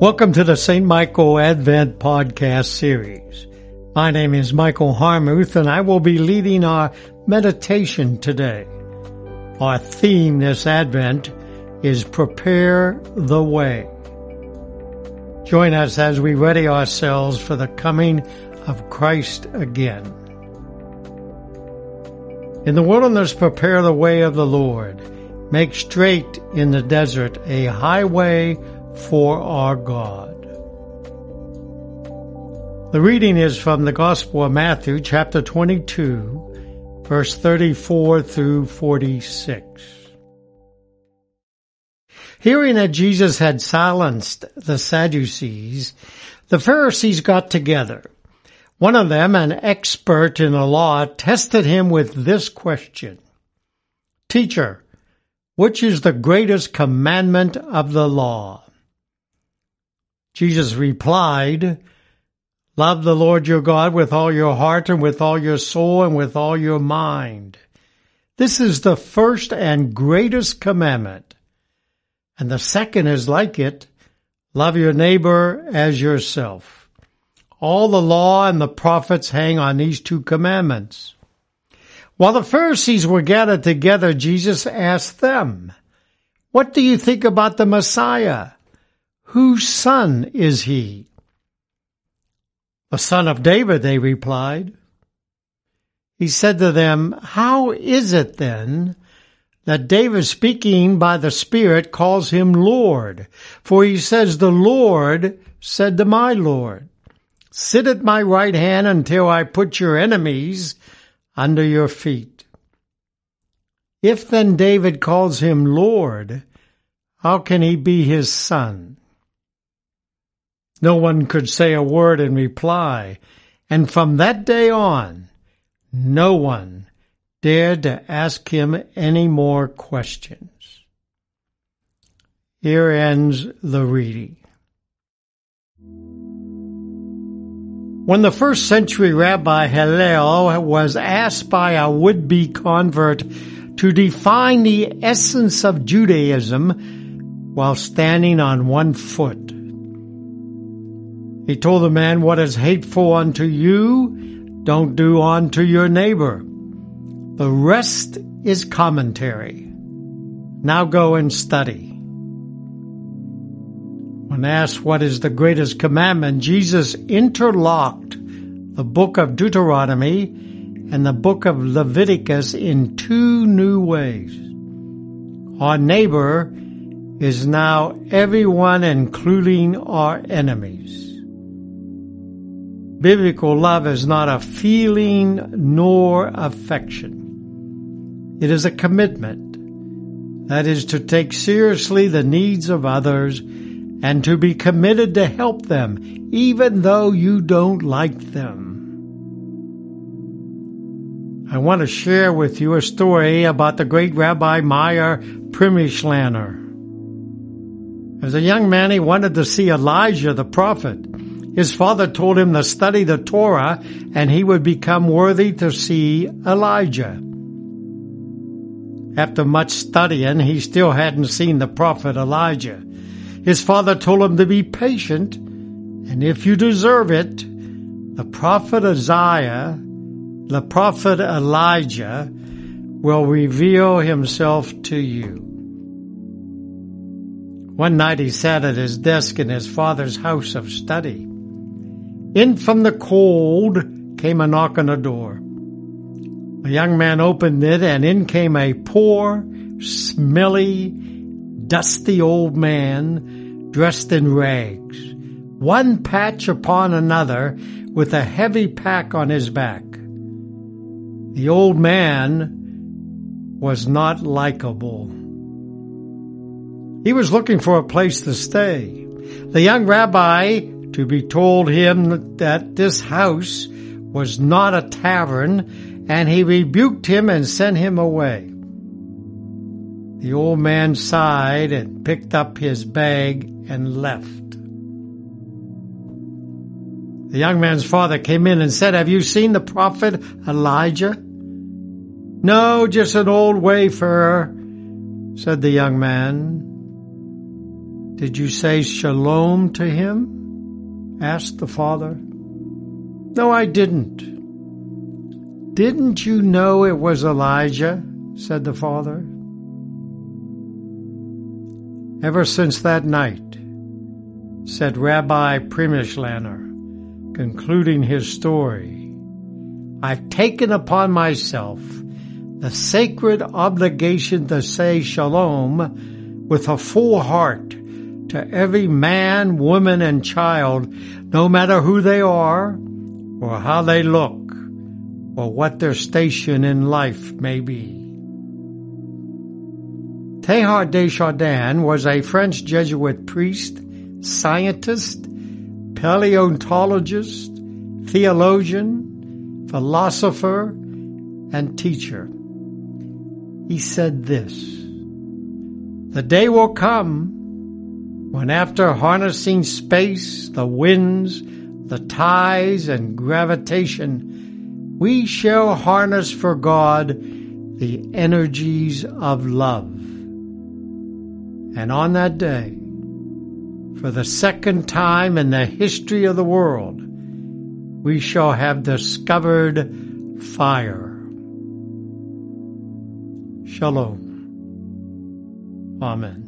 Welcome to the St. Michael Advent Podcast Series. My name is Michael Harmuth and I will be leading our meditation today. Our theme this Advent is Prepare the Way. Join us as we ready ourselves for the coming of Christ again. In the wilderness, prepare the way of the Lord. Make straight in the desert a highway for our God. The reading is from the Gospel of Matthew, chapter 22, verse 34 through 46. Hearing that Jesus had silenced the Sadducees, the Pharisees got together. One of them, an expert in the law, tested him with this question. Teacher, which is the greatest commandment of the law? Jesus replied, Love the Lord your God with all your heart and with all your soul and with all your mind. This is the first and greatest commandment. And the second is like it. Love your neighbor as yourself. All the law and the prophets hang on these two commandments. While the Pharisees were gathered together, Jesus asked them, What do you think about the Messiah? Whose son is he? The son of David, they replied. He said to them, How is it then that David speaking by the Spirit calls him Lord? For he says, The Lord said to my Lord, Sit at my right hand until I put your enemies under your feet. If then David calls him Lord, how can he be his son? No one could say a word in reply, and from that day on, no one dared to ask him any more questions. Here ends the reading. When the first century Rabbi Hillel was asked by a would-be convert to define the essence of Judaism while standing on one foot, he told the man, What is hateful unto you, don't do unto your neighbor. The rest is commentary. Now go and study. When asked what is the greatest commandment, Jesus interlocked the book of Deuteronomy and the book of Leviticus in two new ways. Our neighbor is now everyone, including our enemies. Biblical love is not a feeling nor affection. It is a commitment. That is to take seriously the needs of others and to be committed to help them, even though you don't like them. I want to share with you a story about the great Rabbi Meyer Primischlaner. As a young man, he wanted to see Elijah the prophet. His father told him to study the Torah and he would become worthy to see Elijah. After much studying, he still hadn't seen the prophet Elijah. His father told him to be patient, and if you deserve it, the prophet Isaiah, the prophet Elijah, will reveal himself to you. One night he sat at his desk in his father's house of study. In from the cold came a knock on the door. A young man opened it and in came a poor, smelly, dusty old man dressed in rags, one patch upon another with a heavy pack on his back. The old man was not likable. He was looking for a place to stay. The young rabbi to be told him that this house was not a tavern, and he rebuked him and sent him away. The old man sighed and picked up his bag and left. The young man's father came in and said, Have you seen the prophet Elijah? No, just an old wayfarer, said the young man. Did you say shalom to him? Asked the father. No, I didn't. Didn't you know it was Elijah? said the father. Ever since that night, said Rabbi Primislaner, concluding his story, I've taken upon myself the sacred obligation to say shalom with a full heart to every man, woman, and child, no matter who they are or how they look or what their station in life may be. Teilhard de Chardin was a French Jesuit priest, scientist, paleontologist, theologian, philosopher, and teacher. He said this, The day will come when after harnessing space, the winds, the tides, and gravitation, we shall harness for God the energies of love. And on that day, for the second time in the history of the world, we shall have discovered fire. Shalom. Amen.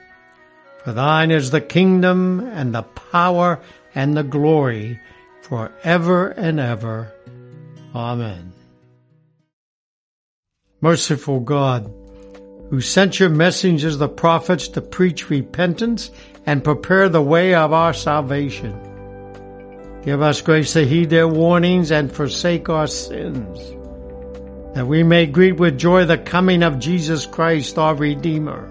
For thine is the kingdom and the power and the glory forever and ever. Amen. Merciful God, who sent your messengers, the prophets, to preach repentance and prepare the way of our salvation. Give us grace to heed their warnings and forsake our sins, that we may greet with joy the coming of Jesus Christ, our Redeemer,